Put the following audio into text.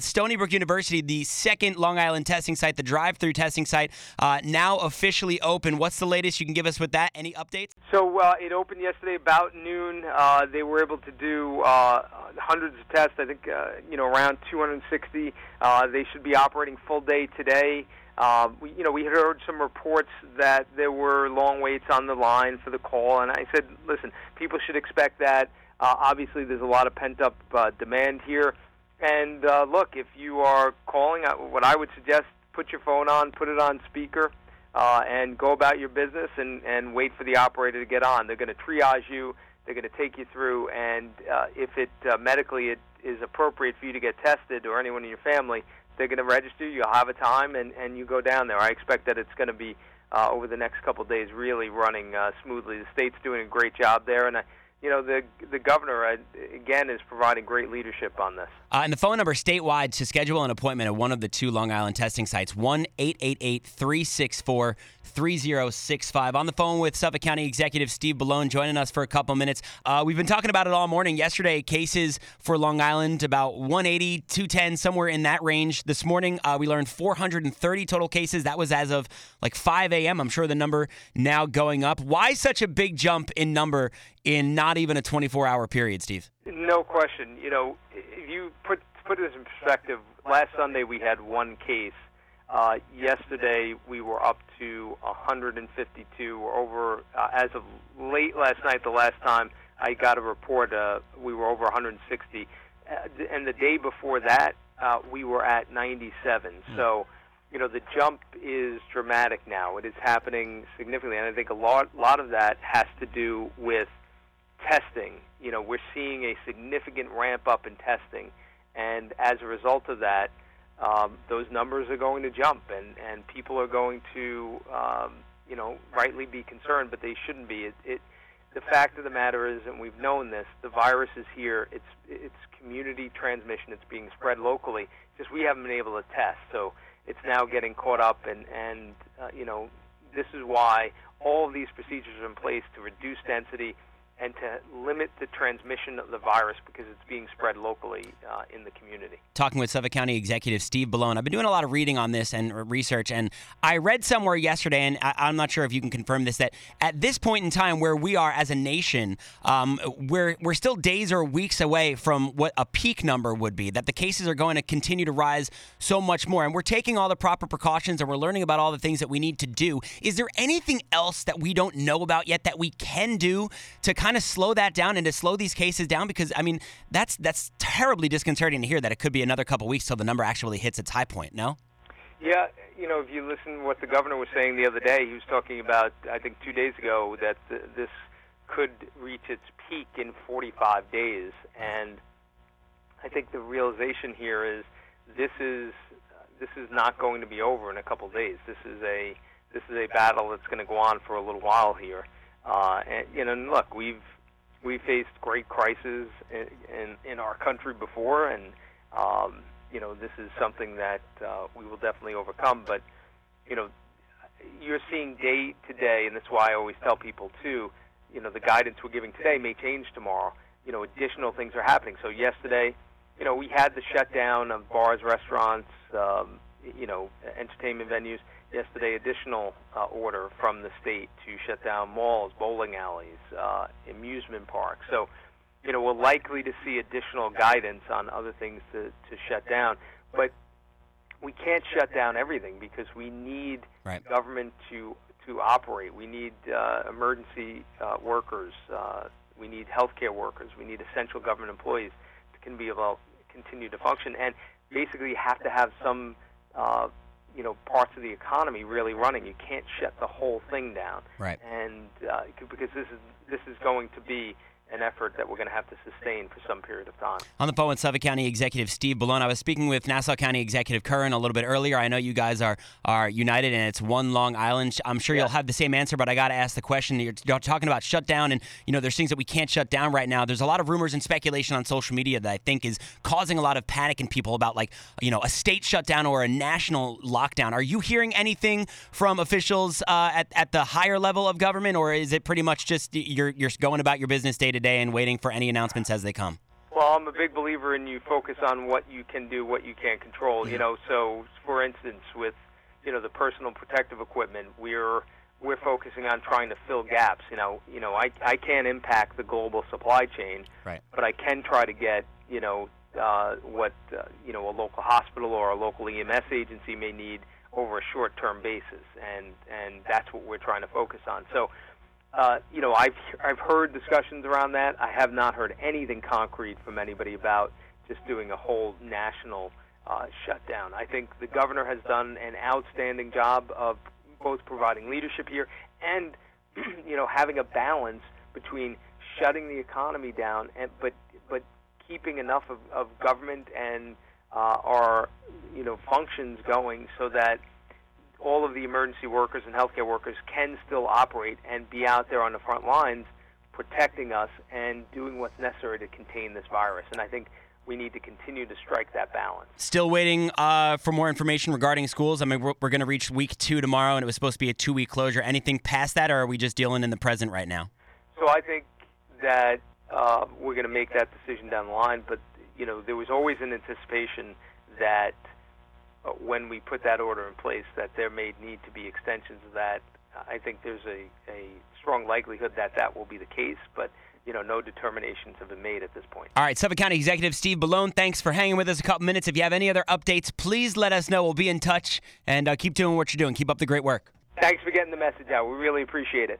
Stony Brook University, the second Long Island testing site, the drive-through testing site, uh, now officially open. What's the latest you can give us with that? Any updates? So uh, it opened yesterday about noon. Uh, they were able to do uh, hundreds of tests. I think uh, you know around 260. Uh, they should be operating full day today. We, you know, we heard some reports that there were long waits on the line for the call, and I said, listen, people should expect that. Obviously, there's a lot of pent up demand here. And uh, look, if you are calling, uh, what I would suggest, put your phone on, put it on speaker, uh, and go about your business and, and wait for the operator to get on. They're going to triage you. They're going to take you through, and uh, if it uh, medically it is appropriate for you to get tested or anyone in your family, they're going to register. You'll have a time, and and you go down there. I expect that it's going to be uh, over the next couple of days really running uh, smoothly. The state's doing a great job there, and I you know the the governor uh, again is providing great leadership on this. Uh, and the phone number statewide to schedule an appointment at one of the two Long Island testing sites one eight eight eight three six four three zero six five. On the phone with Suffolk County Executive Steve Bellone, joining us for a couple minutes. Uh, we've been talking about it all morning. Yesterday, cases for Long Island about 180, 210, somewhere in that range. This morning, uh, we learned 430 total cases. That was as of like 5 a.m. I'm sure the number now going up. Why such a big jump in number in not even a 24 hour period, Steve? No question. You know, if you put put this in perspective, last Sunday we had one case. Uh, yesterday we were up to 152. We're over uh, as of late last night. The last time I got a report, uh, we were over 160, uh, and the day before that uh, we were at 97. Hmm. So, you know, the jump is dramatic now. It is happening significantly, and I think a lot lot of that has to do with testing. You know, we're seeing a significant ramp up in testing, and as a result of that, um, those numbers are going to jump, and and people are going to, um, you know, rightly be concerned, but they shouldn't be. It, it the fact of the matter is, and we've known this, the virus is here. It's it's community transmission. It's being spread locally. Just we haven't been able to test, so it's now getting caught up, and and uh, you know, this is why all of these procedures are in place to reduce density and to limit the transmission of the virus because it's being spread locally uh, in the community. Talking with Suffolk County Executive Steve Bellone. I've been doing a lot of reading on this and research, and I read somewhere yesterday, and I, I'm not sure if you can confirm this, that at this point in time where we are as a nation, um, we're, we're still days or weeks away from what a peak number would be, that the cases are going to continue to rise so much more. And we're taking all the proper precautions and we're learning about all the things that we need to do. Is there anything else that we don't know about yet that we can do to kind of slow that down and to slow these cases down? Because I mean, that's that's terribly disconcerting to hear that it could be another couple weeks till the number actually hits its high point. No. Yeah, you know, if you listen to what the governor was saying the other day, he was talking about, I think two days ago, that th- this could reach its peak in 45 days. And I think the realization here is this is this is not going to be over in a couple days. This is a this is a battle that's going to go on for a little while here. Uh, and you know, and look, we've we faced great crises in, in in our country before, and um, you know, this is something that uh, we will definitely overcome. But you know, you're seeing day to day, and that's why I always tell people too. You know, the guidance we're giving today may change tomorrow. You know, additional things are happening. So yesterday, you know, we had the shutdown of bars, restaurants, um, you know, entertainment venues. Yesterday, additional uh, order from the state to shut down malls, bowling alleys, uh, amusement parks. So, you know, we're likely to see additional guidance on other things to, to shut down. But we can't shut down everything because we need Right. government to to operate. We need uh, emergency uh, workers. Uh, we need healthcare workers. We need essential government employees to can be able continue to function. And basically, have to have some uh, you know parts of the economy really running. You can't shut the whole thing down. Right. And uh, because this is this is going to be an effort that we're going to have to sustain for some period of time. On the phone with Suffolk County Executive Steve Bellone. I was speaking with Nassau County Executive Curran a little bit earlier. I know you guys are are united and it's one Long Island. I'm sure you'll have the same answer, but I got to ask the question. You're, you're talking about shutdown, and you know there's things that we can't shut down right now. There's a lot of rumors and speculation on social media that I think is causing a lot of panic in people about like you know a state shutdown or a national lockdown. Are you hearing anything from officials uh, at at the higher level of government, or is it pretty much just you're you're going about your business day to day and waiting for any announcements as they come? Well, I'm a big believer in you focus on what you can do, what you can't control. You know, so for instance, with you know the personal protective equipment, we're we're focusing on trying to fill gaps. You know, you know, I I can't impact the global supply chain, Right. but I can try to get you know uh, what uh, you know a local hospital or a local EMS agency may need over a short-term basis, and and that's what we're trying to focus on. So. Uh, you know, I've I've heard discussions around that. I have not heard anything concrete from anybody about just doing a whole national uh, shutdown. I think the governor has done an outstanding job of both providing leadership here and you know having a balance between shutting the economy down and but but keeping enough of, of government and uh, our you know functions going so that all of the emergency workers and healthcare workers can still operate and be out there on the front lines protecting us and doing what's necessary to contain this virus. And I think we need to continue to strike that balance. Still waiting uh, for more information regarding schools. I mean, we're, we're going to reach week two tomorrow, and it was supposed to be a two week closure. Anything past that, or are we just dealing in the present right now? So I think that uh, we're going to make that decision down the line. But you know, there was always an anticipation that when we put that order in place, that there may need to be extensions of that. I think there's a, a strong likelihood that that will be the case, but you know, no determinations have been made at this point. All right, Suffolk County Executive Steve Bellone, thanks for hanging with us a couple minutes. If you have any other updates, please let us know. We'll be in touch and uh, keep doing what you're doing. Keep up the great work. Thanks for getting the message out. We really appreciate it.